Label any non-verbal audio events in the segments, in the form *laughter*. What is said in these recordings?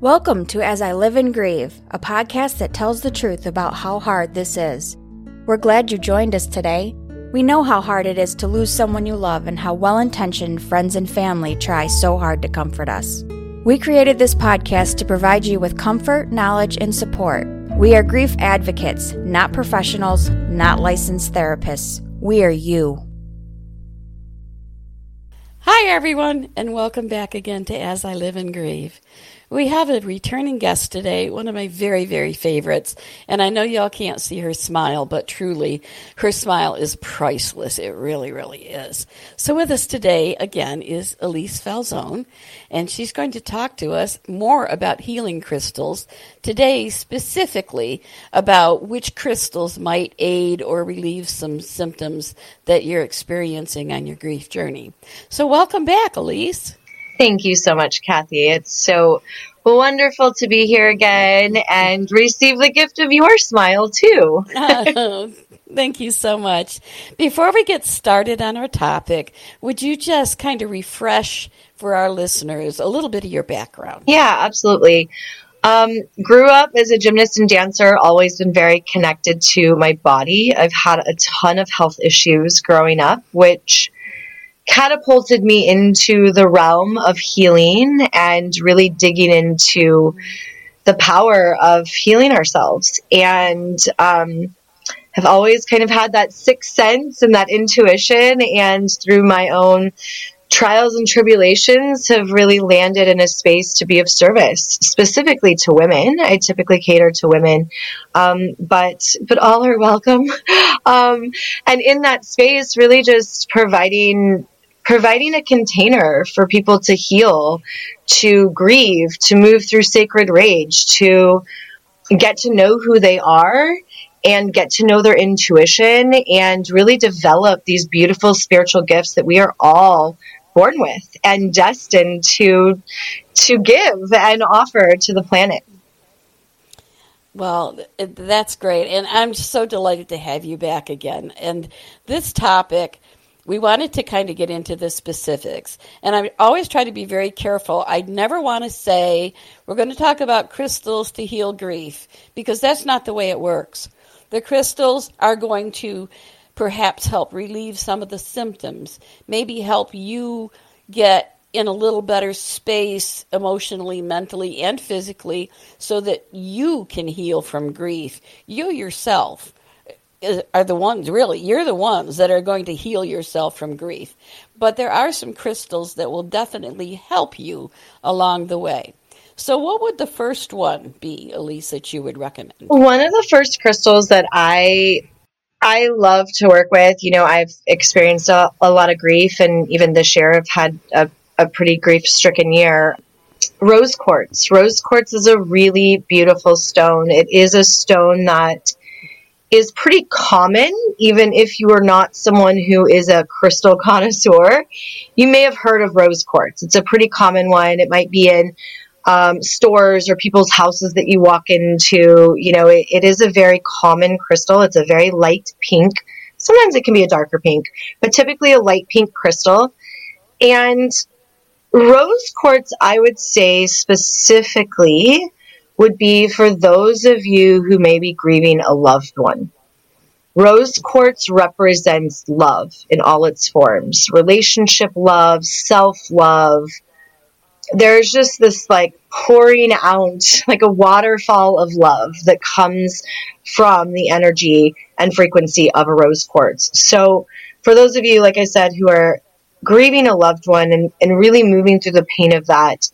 Welcome to As I Live and Grieve, a podcast that tells the truth about how hard this is. We're glad you joined us today. We know how hard it is to lose someone you love and how well intentioned friends and family try so hard to comfort us. We created this podcast to provide you with comfort, knowledge, and support. We are grief advocates, not professionals, not licensed therapists. We are you. Hi, everyone, and welcome back again to As I Live and Grieve. We have a returning guest today, one of my very, very favorites. And I know y'all can't see her smile, but truly, her smile is priceless. It really, really is. So with us today, again, is Elyse Falzone, and she's going to talk to us more about healing crystals. Today, specifically about which crystals might aid or relieve some symptoms that you're experiencing on your grief journey. So welcome back, Elyse. Thank you so much, Kathy. It's so wonderful to be here again and receive the gift of your smile, too. oh, *laughs* *laughs* thank you so much. Before we get started on our topic, would you just kind of refresh for our listeners a little bit of your background? Yeah, absolutely. Um, grew up as a gymnast and dancer, always been very connected to my body. I've had a ton of health issues growing up, which catapulted me into the realm of healing and really digging into the power of healing ourselves. And um, have always kind of had that sixth sense and that intuition. And through my own trials and tribulations, have really landed in a space to be of service, specifically to women. I typically cater to women, um, but but all are welcome. *laughs* Um, and in that space, really just providing providing a container for people to heal, to grieve, to move through sacred rage, to get to know who they are and get to know their intuition and really develop these beautiful spiritual gifts that we are all born with and destined to to give and offer to the planet. Well, that's great. And I'm so delighted to have you back again. And this topic we wanted to kind of get into the specifics. And I always try to be very careful. I never want to say, we're going to talk about crystals to heal grief, because that's not the way it works. The crystals are going to perhaps help relieve some of the symptoms, maybe help you get in a little better space emotionally, mentally, and physically so that you can heal from grief. You yourself are the ones really you're the ones that are going to heal yourself from grief. But there are some crystals that will definitely help you along the way. So what would the first one be Elyse that you would recommend? One of the first crystals that i i love to work with you know i've experienced a, a lot of grief and even this year i've had a, a pretty grief stricken year. Rose quartz. Rose quartz is a really beautiful stone. It is a stone that is pretty common, even if you are not someone who is a crystal *laughs* connoisseur. You may have heard of rose quartz. It's a pretty common one. It might be in um, stores or people's houses that you walk into. You know, it, it is a very common crystal. It's a very light pink. Sometimes it can be a darker pink, but typically a light pink crystal. And rose quartz, I would say specifically, would be for those of you who may be grieving a loved one. Rose quartz represents love in all its forms relationship love, self love. There's just this like pouring out, like a waterfall of love that comes from the energy and frequency of a rose quartz. So, for those of you, like I said, who are grieving a loved one and, and really moving through the pain of that,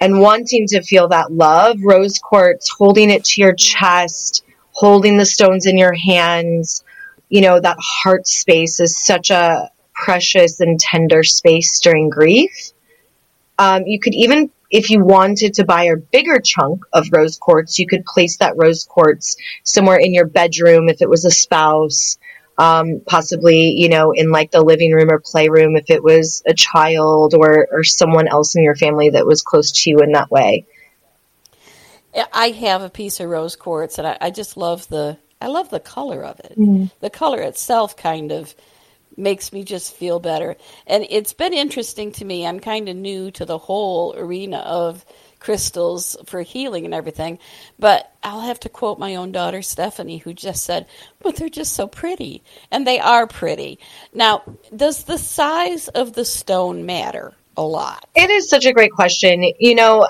and wanting to feel that love, rose quartz, holding it to your chest, holding the stones in your hands, you know, that heart space is such a precious and tender space during grief. Um, you could even, if you wanted to buy a bigger chunk of rose quartz, you could place that rose quartz somewhere in your bedroom if it was a spouse um, possibly, you know, in like the living room or playroom if it was a child or, or someone else in your family that was close to you in that way. I have a piece of rose quartz and I, I just love the I love the color of it. Mm-hmm. The color itself kind of makes me just feel better. And it's been interesting to me. I'm kind of new to the whole arena of crystals for healing and everything. But I'll have to quote my own daughter, Stephanie, who just said, But they're just so pretty. And they are pretty. Now, does the size of the stone matter? A lot. It is such a great question. You know,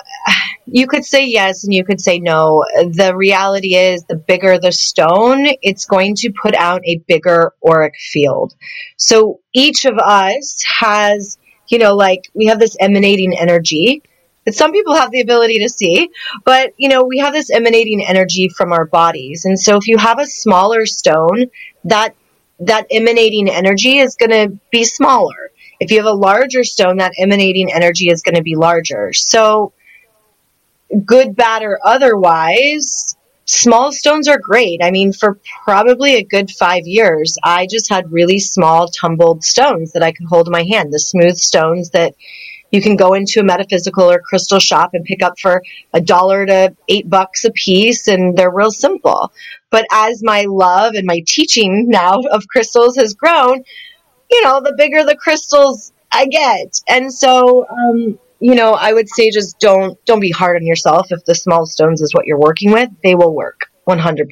you could say yes and you could say no. The reality is, the bigger the stone, it's going to put out a bigger auric field. So each of us has, you know, like we have this emanating energy that some people have the ability to see, but you know, we have this emanating energy from our bodies. And so if you have a smaller stone, that that emanating energy is going to be smaller. If you have a larger stone, that emanating energy is going to be larger. So good, bad, or otherwise, small stones are great. I mean, for probably a good five years, I just had really small tumbled stones that I could hold in my hand, the smooth stones that you can go into a metaphysical or crystal shop and pick up for a dollar to eight bucks a piece, and they're real simple. But as my love and my teaching now of crystals has grown, you know, the bigger the crystals I get. And so, um, you know, I would say just don't don't be hard on yourself if the small stones is what you're working with. They will work 100%.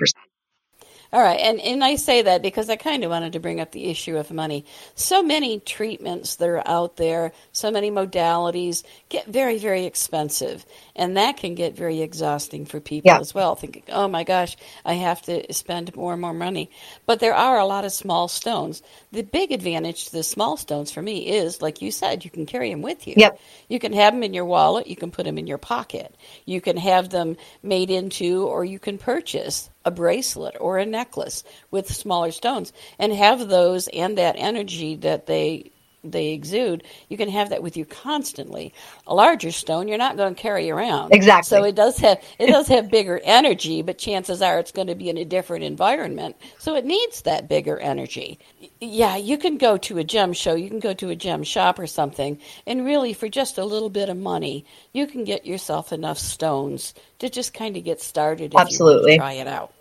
All right, and, and I say that because I kind of wanted to bring up the issue of money. So many treatments that are out there, so many modalities get very, very expensive. And that can get very exhausting for people yeah. as well, thinking, oh my gosh, I have to spend more and more money. But there are a lot of small stones. The big advantage to the small stones for me is, like you said, you can carry them with you. Yep. You can have them in your wallet, you can put them in your pocket, you can have them made into, or you can purchase a bracelet or a necklace with smaller stones and have those and that energy that they they exude, you can have that with you constantly. A larger stone you're not going to carry around. Exactly. So it does have it does have bigger energy, but chances are it's going to be in a different environment. So it needs that bigger energy. Yeah, you can go to a gem show, you can go to a gem shop or something, and really for just a little bit of money, you can get yourself enough stones to just kind of get started if Absolutely. try it out.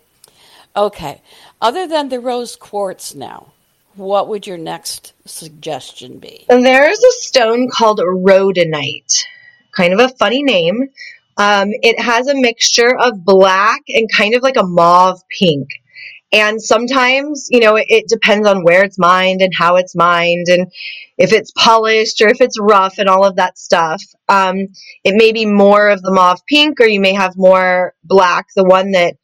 Okay. Other than the rose quartz now, what would your next suggestion be? There's a stone called rhodonite. Kind of a funny name. Um, it has a mixture of black and kind of like a mauve pink. And sometimes, you know, it, it, depends on where it's mined and how it's mined and if it's polished or if it's rough and all of that stuff. Um, it may be more of the mauve pink or you may have more black. The one that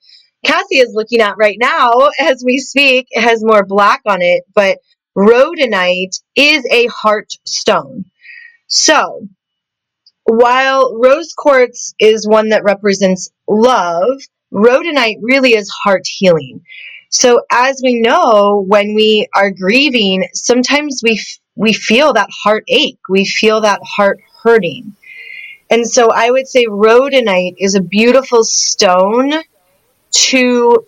Kathy is looking at right now as we speak it has more black on it, but rhodonite is a heart stone. So, while rose quartz is one that represents love, rhodonite really is heart healing. So, as we know, when we are grieving, sometimes we f- we feel that heart ache, we feel that heart hurting. And so I would say rhodonite is a beautiful stone to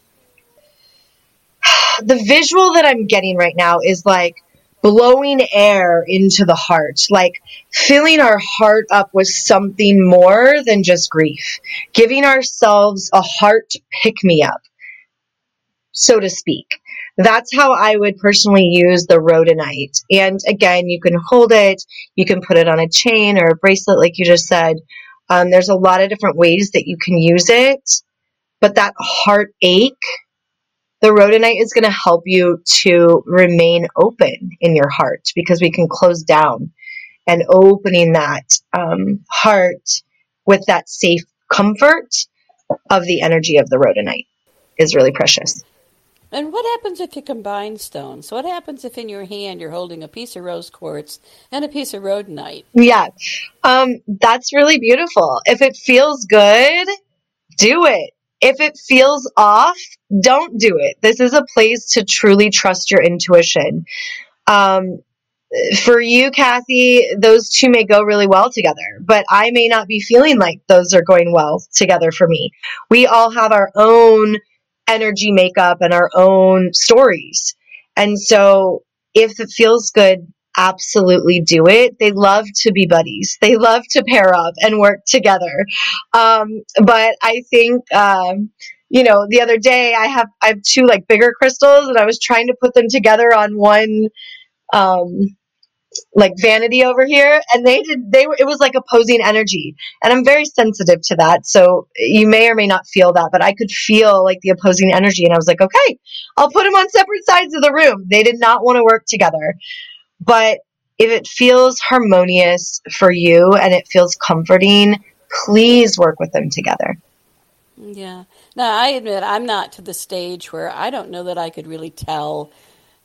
*sighs* the visual that I'm getting right now is like blowing air into the heart, like filling our heart up with something more than just grief, giving ourselves a heart pick me up, so to speak. That's how I would personally use the rhodonite. And again, you can hold it, you can put it on a chain or a bracelet, like you just said. Um, there's a lot of different ways that you can use it. But that heartache, the rhodonite is going to help you to remain open in your heart because we can close down and opening that um, heart with that safe comfort of the energy of the rhodonite is really precious. And what happens if you combine stones? What happens if in your hand you're holding a piece of rose quartz and a piece of rhodonite? Yeah, um, that's really beautiful. If it feels good, do it. If it feels off, don't do it. This is a place to truly trust your intuition. Um, for you, Kathy, those two may go really well together, but I may not be feeling like those are going well together for me. We all have our own energy makeup and our own stories. And so if it feels good, absolutely do it. They love to be buddies. They love to pair up and work together. Um, but I think, um, you know, the other day I have I have two like bigger crystals, and I was trying to put them together on one um, like vanity over here and they did they were it was like opposing energy and i'm very sensitive to that so you may or may not feel that but i could feel like the opposing energy and i was like okay i'll put them on separate sides of the room they did not want to work together but if it feels harmonious for you and it feels comforting please work with them together Yeah. Now, I admit I'm not to the stage where I don't know that I could really tell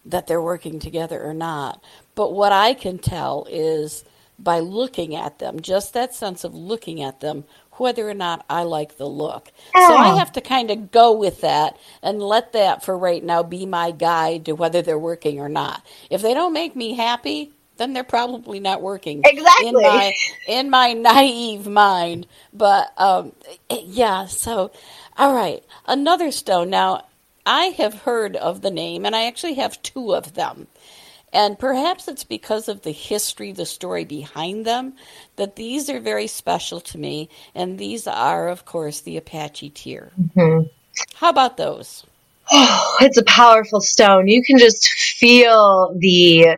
that they're working together or not. But what I can tell is by looking at them, just that sense of looking at them, whether or not I like the look. So I oh have to kind of go with that and let that for right now be my guide to whether they're working or not. If they don't make me happy, then they're probably not working Exactly. in my in my *laughs* naive mind. But um, yeah, so all right, another stone. Now I have heard of the name, and I actually have two of them. And perhaps it's because of the history, the story behind them, that these are very special to me. And these are, of course, the Apache tear. Mhm. How about those? oh, it's a powerful stone you can just feel the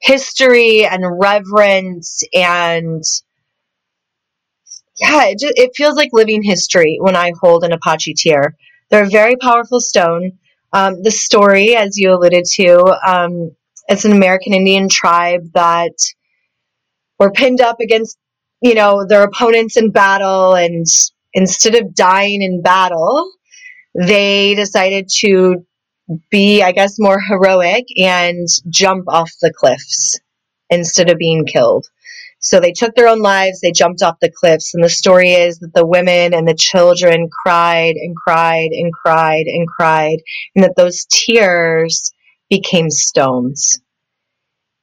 history and reverence and yeah, it just it feels like living history when I hold an Apache tear. They're a very powerful stone. Um, the story, as you alluded to, um, it's an American Indian tribe that were pinned up against, you know, their opponents in battle, and instead of dying in battle, they decided to be, I guess, more heroic and jump off the cliffs instead of being killed. So they took their own lives, they jumped off the cliffs, and the story is that the women and the children cried and cried and cried and cried, and that those tears became stones.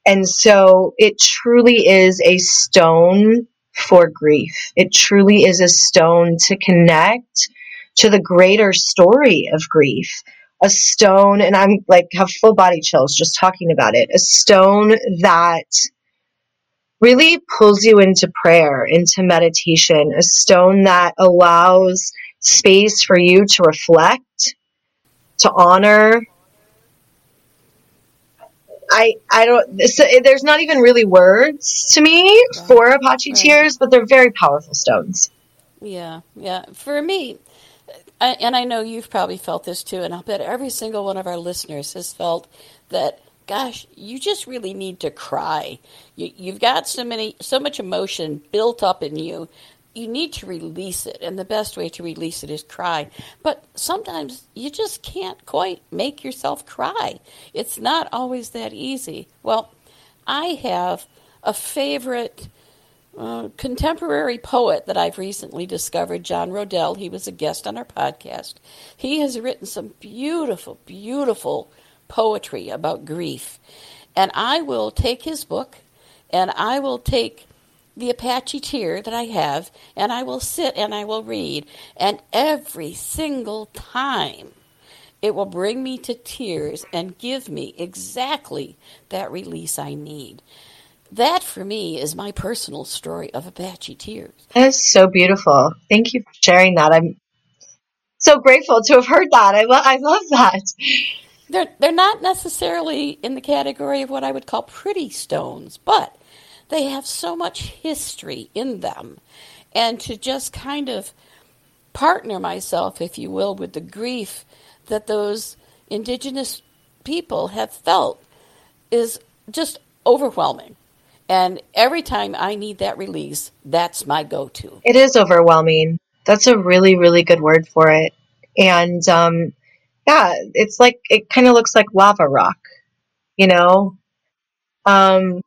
And so it truly is a stone for grief. It truly is a stone to connect to the greater story of grief. A stone, and I'm like have full body chills just talking about it. A stone that really pulls you into prayer, into meditation, a stone that allows space for you to reflect, to honor. I I don't so eh, there's not even really words to me Right, for Apache right. tears, but they're very powerful stones. Yeah, yeah. For me, I, and I know you've probably felt this too, and I'll bet every single one of our listeners has felt that. Gosh, you just really need to cry. You, you've got so many, so much emotion built up in you. You need to release it, and the best way to release it is cry. But sometimes you just can't quite make yourself cry. It's not always that easy. Well, I have a favorite uh, contemporary poet that I've recently discovered, John Roedel. He was a guest on our podcast. He has written some beautiful, beautiful poetry about grief. And I will take his book and I will take the Apache tear that I have and I will sit and I will read. And every single time it will bring me to tears and give me exactly that release I need. That for me is my personal story of Apache tears. That is so beautiful. Thank you for sharing that. I'm so grateful to have heard that. I love I love that. They're they're not necessarily in the category of what I would call pretty stones, but they have so much history in them. And to just kind of partner myself, if you will, with the grief that those indigenous people have felt is just overwhelming. And every time I need that release, that's my go to. It is overwhelming. That's a really, really good word for it. And um, yeah, it's like it kind of looks like lava rock, you know. Um,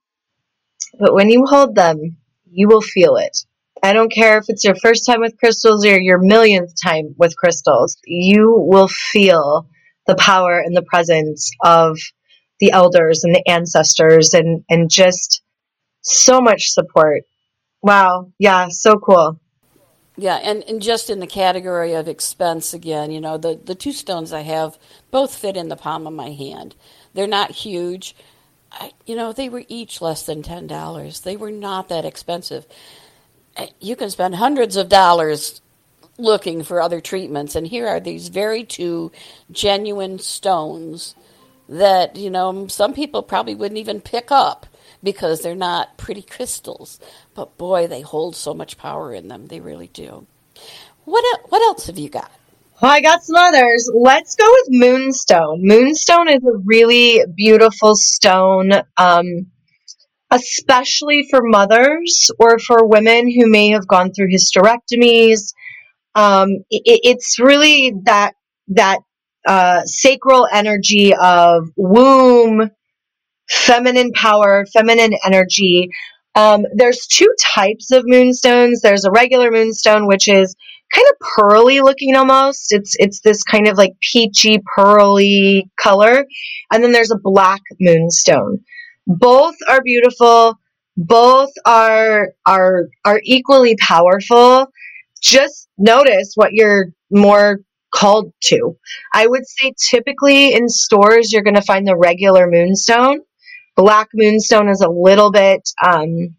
but when you hold them, you will feel it. I don't care if it's your first time with crystals or your millionth time with crystals. You will feel the power and the presence of the elders and the ancestors and and just so much support. Wow. Yeah, so cool. Yeah, and, and just in the category of expense again, you know, the, the two stones I have both fit in the palm of my hand. They're not huge. I, you know, they were each less than $10. They were not that expensive. Uh, You can spend hundreds of dollars looking for other treatments, and here are these very two genuine stones that, you know, some people probably wouldn't even pick up because they're not pretty crystals. But boy, they hold so much power in them. They really do. What, what else have you got? I got some others. Let's go with Moonstone. Moonstone is a really beautiful stone, um, especially for mothers or for women who may have gone through hysterectomies. Um, it, it's really that that uh, sacral energy of womb, feminine power, feminine energy. Um, there's two types of moonstones. There's a regular moonstone, which is kind of pearly looking almost. It's it's this kind of like peachy pearly color. And then there's a black moonstone. Both are beautiful. Both are are are equally powerful. Just notice what you're more called to. I would say typically in stores you're going to find the regular moonstone. Black moonstone is a little bit um,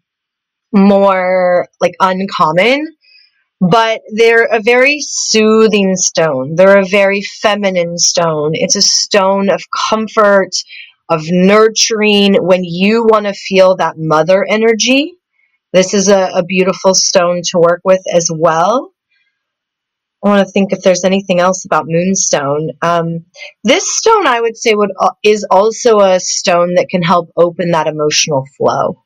more like uncommon but they're a very soothing stone. They're a very feminine stone. It's a stone of comfort, of nurturing. When you want to feel that mother energy, this is a, a beautiful stone to work with as well. I want to think if there's anything else about moonstone. Um, this stone, I would say, would uh, is also a stone that can help open that emotional flow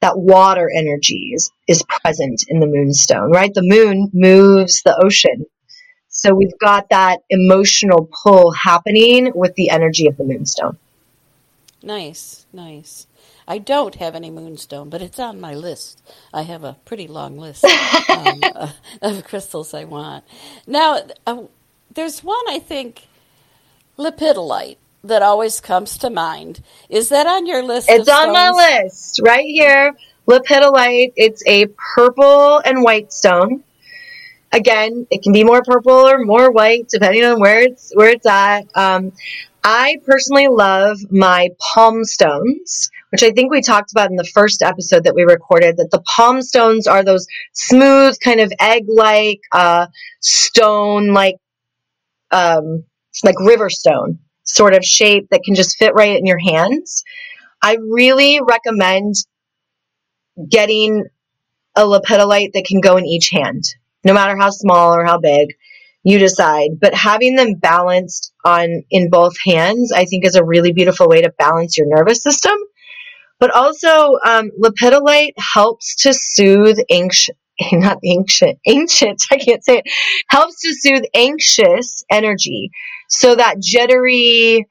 that water energy is, is present in the moonstone, right? The moon moves the ocean. So we've got that emotional pull happening with the energy of the moonstone. Nice, nice. I don't have any moonstone, but it's on my list. I have a pretty long list um, *laughs* uh, of crystals I want. Now, uh, there's one I think, lepidolite that always comes to mind. Is that on your list? It's on my list right here. Lepidolite. It's a purple and white stone. Again, it can be more purple or more white depending on where it's where it's at. Um, I personally love my palm stones, which I think we talked about in the first episode that we recorded. That the palm stones are those smooth, kind of egg-like uh, stone, like um, like river stone sort of shape that can just fit right in your hands. I really recommend getting a lepidolite that can go in each hand, no matter how small or how big you decide. But having them balanced on in both hands, I think is a really beautiful way to balance your nervous system. But also, um, lepidolite helps to soothe *laughs* anxious, not ancient, ancient, I can't say it, helps to soothe anxious energy. So that jittery,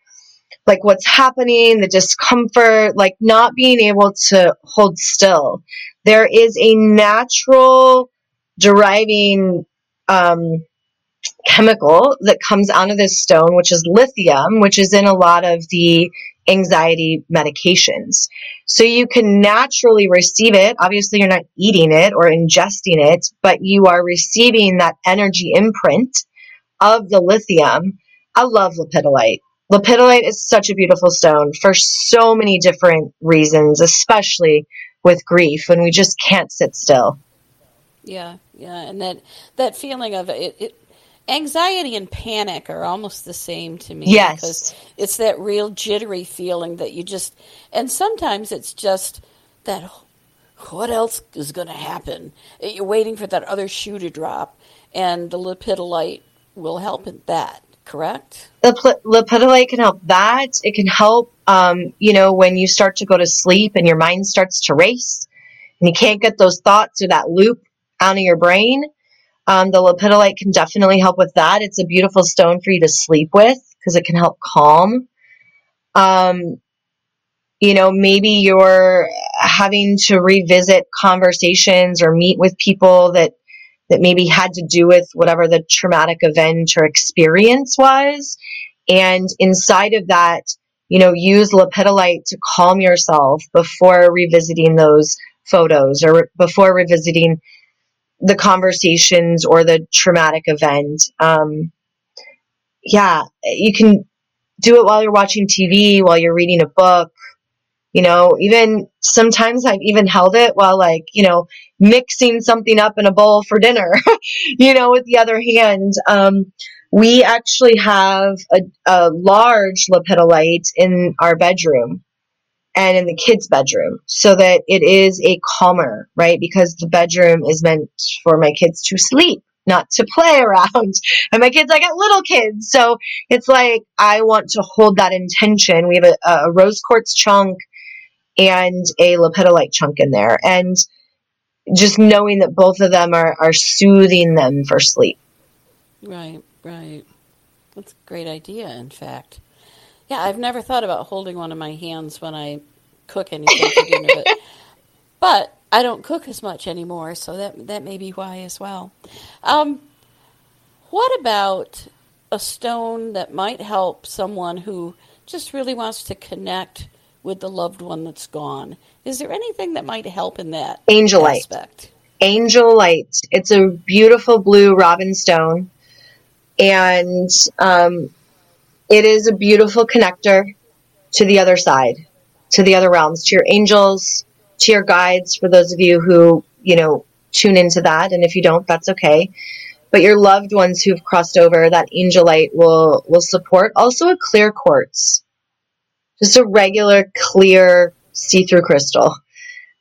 like what's happening, the discomfort, like not being able to hold still. There is a natural deriving, um, chemical that comes out of this stone, which is lithium, which is in a lot of the anxiety medications. So you can naturally receive it. Obviously, you're not eating it or ingesting it, but you are receiving that energy imprint of the lithium. I love lepidolite. Lepidolite is such a beautiful stone for so many different reasons, especially with grief when we just can't sit still. Yeah, yeah, and that that feeling of it, it anxiety and panic are almost the same to me. Yes. Because it's that real jittery feeling that you just, and sometimes it's just that what else is going to happen? You're waiting for that other shoe to drop, and the lepidolite will help in that, correct? The lepidolite can help that. It can help, um, you know, when you start to go to sleep and your mind starts to race and you can't get those thoughts or that loop out of your brain um, the lepidolite can definitely help with that. It's a beautiful stone for you to sleep with because it can help calm. Um, you know, maybe you're having to revisit conversations or meet with people that that maybe had to do with whatever the traumatic event or experience was. And inside of that, you know, use lepidolite to calm yourself before revisiting those photos or before revisiting the conversations or the traumatic event. Um, yeah, you can do it while you're watching TV, while you're reading a book. You know, even sometimes I've even held it while like, you know, mixing something up in a bowl for dinner, *laughs* you know, with the other hand. Um, we actually have a, a large lepidolite in our bedroom and in the kids' bedroom so that it is a calmer, right? Because the bedroom is meant for my kids to sleep, not to play *laughs* around. And my kids, I got little kids. So it's like I want to hold that intention. We have a, a rose quartz chunk and a lepidolite chunk in there. And just knowing that both of them are, are soothing them for sleep. Right, right. That's a great idea, in fact. Yeah, I've never thought about holding one in my hands when I cook anything for dinner, but, *laughs* but I don't cook as much anymore, so that that may be why as well. Um, what about a stone that might help someone who just really wants to connect with the loved one that's gone? Is there anything that might help in that Angelite. aspect? Angelite. It's a beautiful blue robin stone, and um, it is a beautiful connector to the other side, to the other realms, to your angels, to your guides, for those of you who, you know, tune into that. And if you don't, that's okay. But your loved ones who've crossed over, that angelite will, will support. Also a clear quartz. Just a regular, clear, see-through crystal.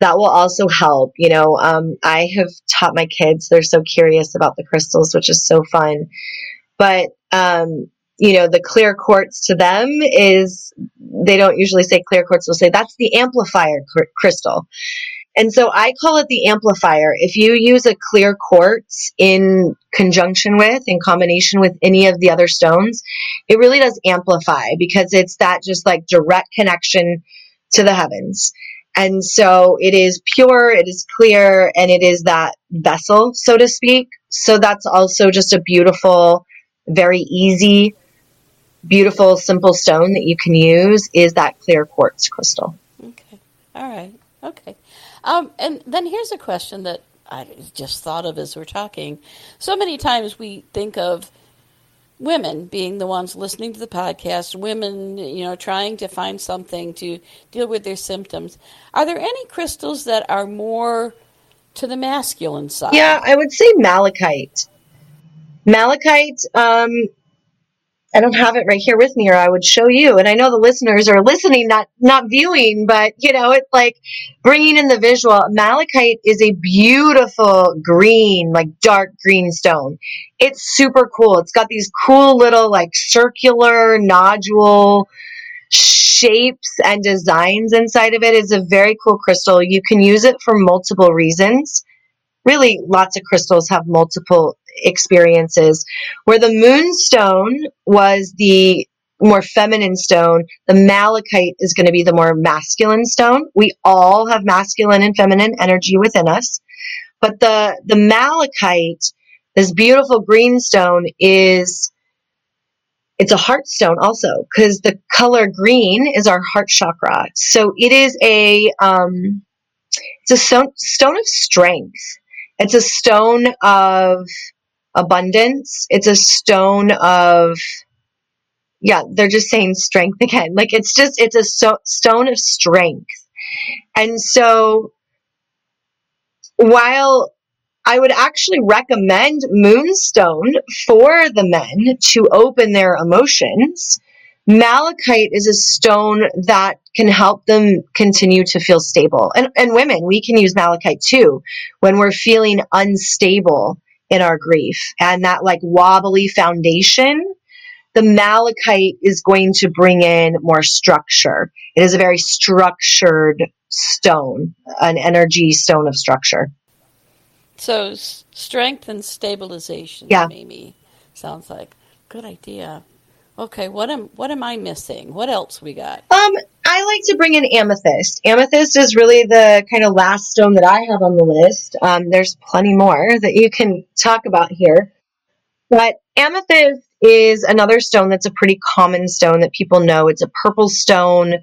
That will also help. You know, um, I have taught my kids, they're so curious about the crystals, which is so fun. But, um, you know, the clear quartz to them is, they don't usually say clear quartz, they'll say that's the amplifier cr- crystal. And so I call it the amplifier. If you use a clear quartz in conjunction with, in combination with any of the other stones, it really does amplify because it's that just like direct connection to the heavens. And so it is pure, it is clear, and it is that vessel, so to speak. So that's also just a beautiful, very easy beautiful, simple stone that you can use is that clear quartz crystal. Okay. All right. Okay. Um, and then here's a question that I just thought of as we're talking. So many times we think of women being the ones listening to the podcast, women, you know, trying to find something to deal with their symptoms. Are there any crystals that are more to the masculine side? Yeah, I would say malachite. Malachite, um, I don't have it right here with me or I would show you. And I know the listeners are listening, not, not viewing, but you know, it's like bringing in the visual. Malachite is a beautiful green, like dark green stone. It's super cool. It's got these cool little like circular nodule shapes and designs inside of it. It's a very cool crystal. You can use it for multiple reasons. Really, lots of crystals have multiple experiences. Where the moonstone was the more feminine stone, the malachite is going to be the more masculine stone. We all have masculine and feminine energy within us. But the, the malachite, this beautiful green stone is, it's a heart stone also because the color green is our heart chakra. So it is a, um, it's a stone, stone of strength. It's a stone of abundance. It's a stone of, yeah, they're just saying strength again. Like it's just, it's a so, stone of strength. And so while I would actually recommend Moonstone for the men to open their emotions, Malachite is a stone that can help them continue to feel stable. And, and women, we can use malachite too when we're feeling unstable in our grief. And that like wobbly foundation, the malachite is going to bring in more structure. It is a very structured stone, an energy stone of structure. So strength and stabilization, yeah. maybe sounds like good idea. Okay, what am what am I missing? What else we got? Um, I like to bring in amethyst. Amethyst is really the kind of last stone that I have on the list. Um, there's plenty more that you can talk about here, but amethyst is another stone that's a pretty common stone that people know. It's a purple stone.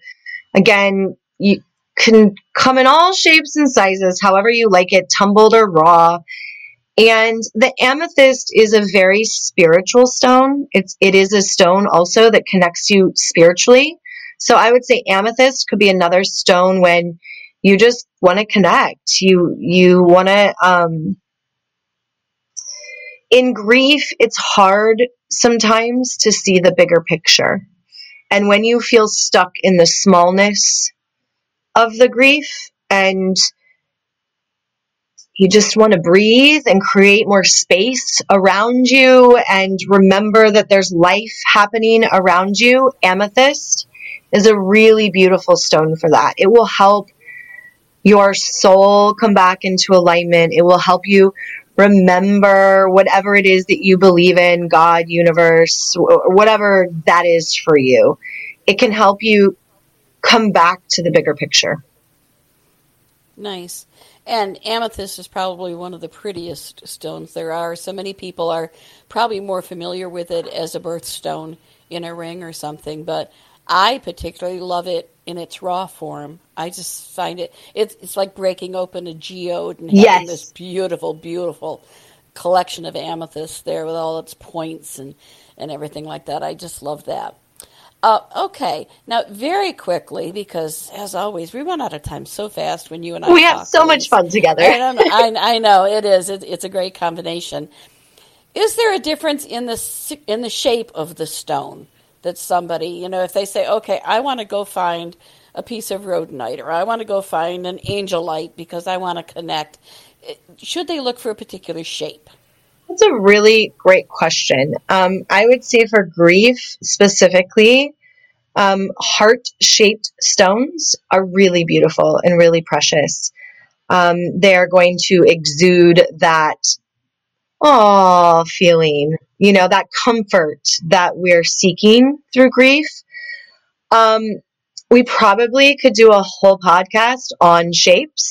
Again, you can come in all shapes and sizes, however you like it, tumbled or raw. And the amethyst is a very spiritual stone. It's, it is a stone also that connects you spiritually. So I would say amethyst could be another stone when you just want to connect. You, you want to, um, in grief, it's hard sometimes to see the bigger picture. And when you feel stuck in the smallness of the grief and you just want to breathe and create more space around you and remember that there's life happening around you, amethyst is a really beautiful stone for that. It will help your soul come back into alignment. It will help you remember whatever it is that you believe in, God, universe, whatever that is for you. It can help you come back to the bigger picture. Nice. And amethyst is probably one of the prettiest stones there are. So many people are probably more familiar with it as a birthstone in a ring or something, but I particularly love it in its raw form. I just find it it's it's like breaking open a geode and having yes. this beautiful, beautiful collection of amethyst there with all its points and and everything like that. I just love that. Uh, okay, now very quickly because as always we run out of time so fast when you and I. We have so much fun together. I, I, I know it is. It, it's a great combination. Is there a difference in the in the shape of the stone? that somebody, you know, if they say, okay, I want to go find a piece of rhodonite or I want to go find an angelite because I want to connect, should they look for a particular shape? That's a really great question. Um, I would say for grief specifically, um, heart shaped stones are really beautiful and really precious. Um, they are going to exude that oh feeling, you know, that comfort that we're seeking through grief. Um, we probably could do a whole podcast on shapes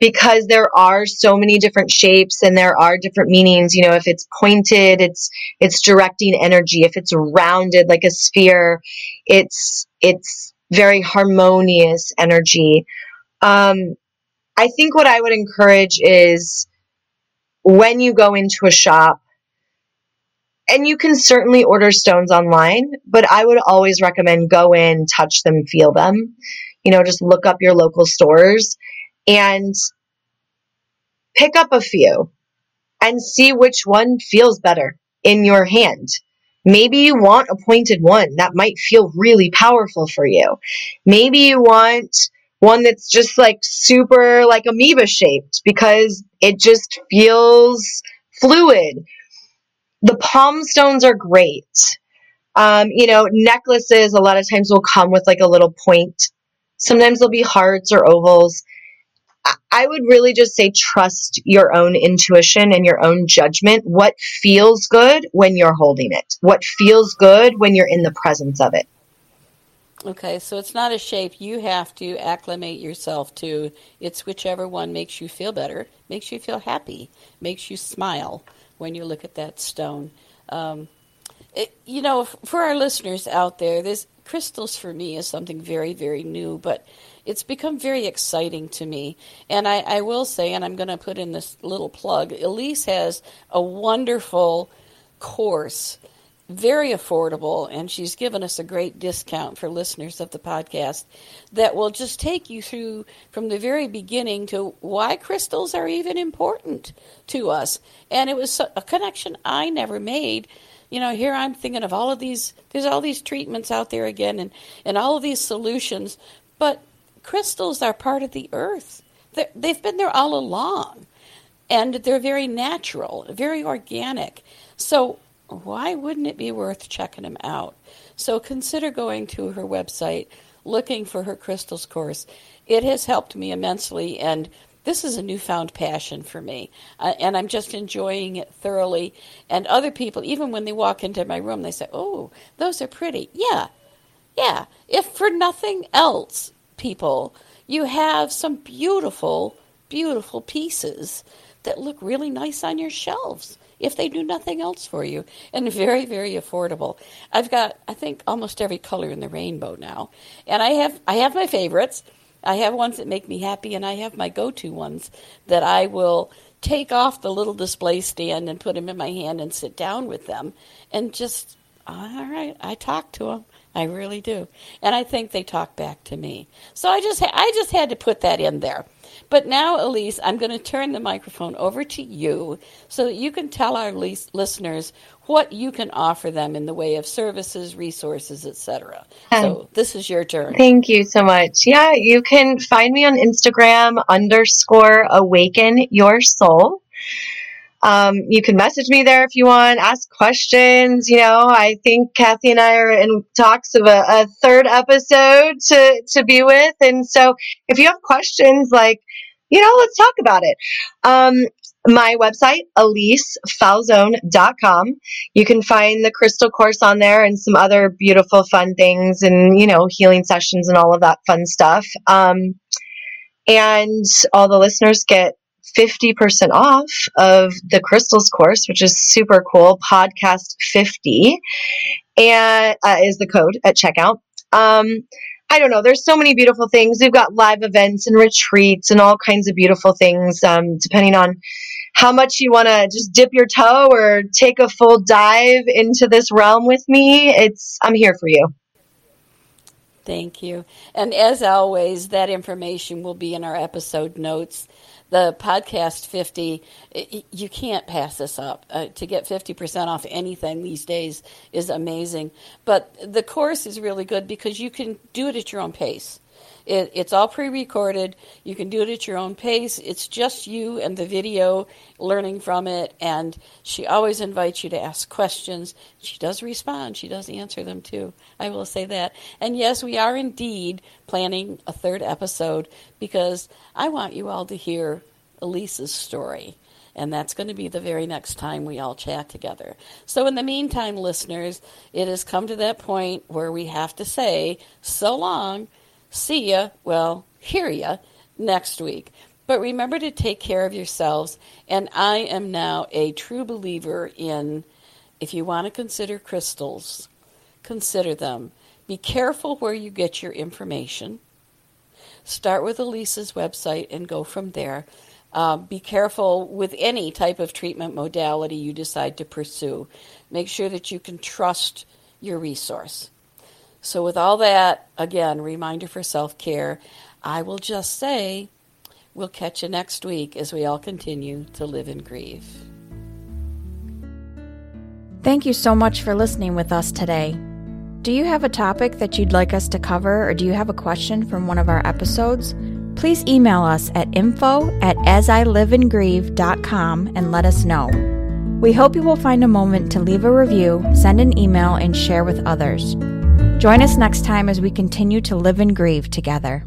because there are so many different shapes and there are different meanings you know if it's pointed it's it's directing energy if it's rounded like a sphere it's it's very harmonious energy um i think what i would encourage is when you go into a shop, and you can certainly order stones online, but I would always recommend go in, touch them, feel them. You know, just look up your local stores and pick up a few and see which one feels better in your hand. Maybe you want a pointed one that might feel really powerful for you. Maybe you want one that's just like super like amoeba shaped because it just feels fluid. The palm stones are great. Um, you know, necklaces a lot of times will come with like a little point. Sometimes they'll be hearts or ovals. I would really just say trust your own intuition and your own judgment. What feels good when you're holding it? What feels good when you're in the presence of it? Okay, so it's not a shape you have to acclimate yourself to. It's whichever one makes you feel better, makes you feel happy, makes you smile when you look at that stone. Um, it, you know, for our listeners out there, this crystals for me is something very, very new, but it's become very exciting to me. And I, I will say, and I'm going to put in this little plug Elyse has a wonderful course very affordable, and she's given us a great discount for listeners of the podcast that will just take you through from the very beginning to why crystals are even important to us. And it was a connection I never made. You know, here I'm thinking of all of these, there's all these treatments out there again and, and all of these solutions, but crystals are part of the earth. They're, they've been there all along, and they're very natural, very organic. So why wouldn't it be worth checking them out? So consider going to her website, looking for her crystals course. It has helped me immensely, and this is a newfound passion for me. Uh, and I'm just enjoying it thoroughly. And other people, even when they walk into my room, they say, Oh, those are pretty. Yeah, yeah. If for nothing else, people, you have some beautiful, beautiful pieces that look really nice on your shelves if they do nothing else for you and very very affordable. I've got i think almost every color in the rainbow now. And i have i have my favorites. I have ones that make me happy and i have my go-to ones that i will take off the little display stand and put them in my hand and sit down with them and just all right i talk to them I really do, and I think they talk back to me. So I just ha- I just had to put that in there. But now, Elyse, I'm going to turn the microphone over to you so that you can tell our listeners what you can offer them in the way of services, resources, etc. So um, this is your turn. Thank you so much. Yeah, you can find me on Instagram underscore awaken your soul. Um, you can message me there if you want, ask questions. You know, I think Kathy and I are in talks of a, a third episode to, to be with. And so if you have questions like, you know, let's talk about it. Um, my website, elysefalzone.com. You can find the crystal course on there and some other beautiful fun things and, you know, healing sessions and all of that fun stuff. Um, and all the listeners get 50% off of the crystals course, which is super cool. Podcast 50 and uh, is the code at checkout. Um, I don't know. There's so many beautiful things. We've got live events and retreats and all kinds of beautiful things, um, depending on how much you want to just dip your toe or take a full dive into this realm with me. It's I'm here for you. Thank you. And as always, that information will be in our episode notes the podcast 50 you can't pass this up. Uh, to get 50% off anything these days is amazing. But the course is really good because you can do it at your own pace it, it's all pre-recorded. You can do it at your own pace. It's just you and the video learning from it. And she always invites you to ask questions. She does respond. She does answer them too. I will say that. And yes we are indeed planning a third episode because i want you all to hear Elyse's story. And that's going to be the very next time we all chat together. So, in the meantime, listeners, it has come to that point where we have to say so long see ya, well, hear ya next week. But remember to take care of yourselves. And I am now a true believer in if you want to consider crystals, consider them. Be careful where you get your information. Start with Elyse's website and go from there. Uh, be careful with any type of treatment modality you decide to pursue. Make sure that you can trust your resource. So, with all that, again, reminder for self care, I will just say we'll catch you next week as we all continue to live and grieve. Thank you so much for listening with us today. Do you have a topic that you'd like us to cover, or do you have a question from one of our episodes? Please email us at info at asiliveandgrieve.com and let us know. We hope you will find a moment to leave a review, send an email, and share with others. Join us next time as we continue to live and grieve together.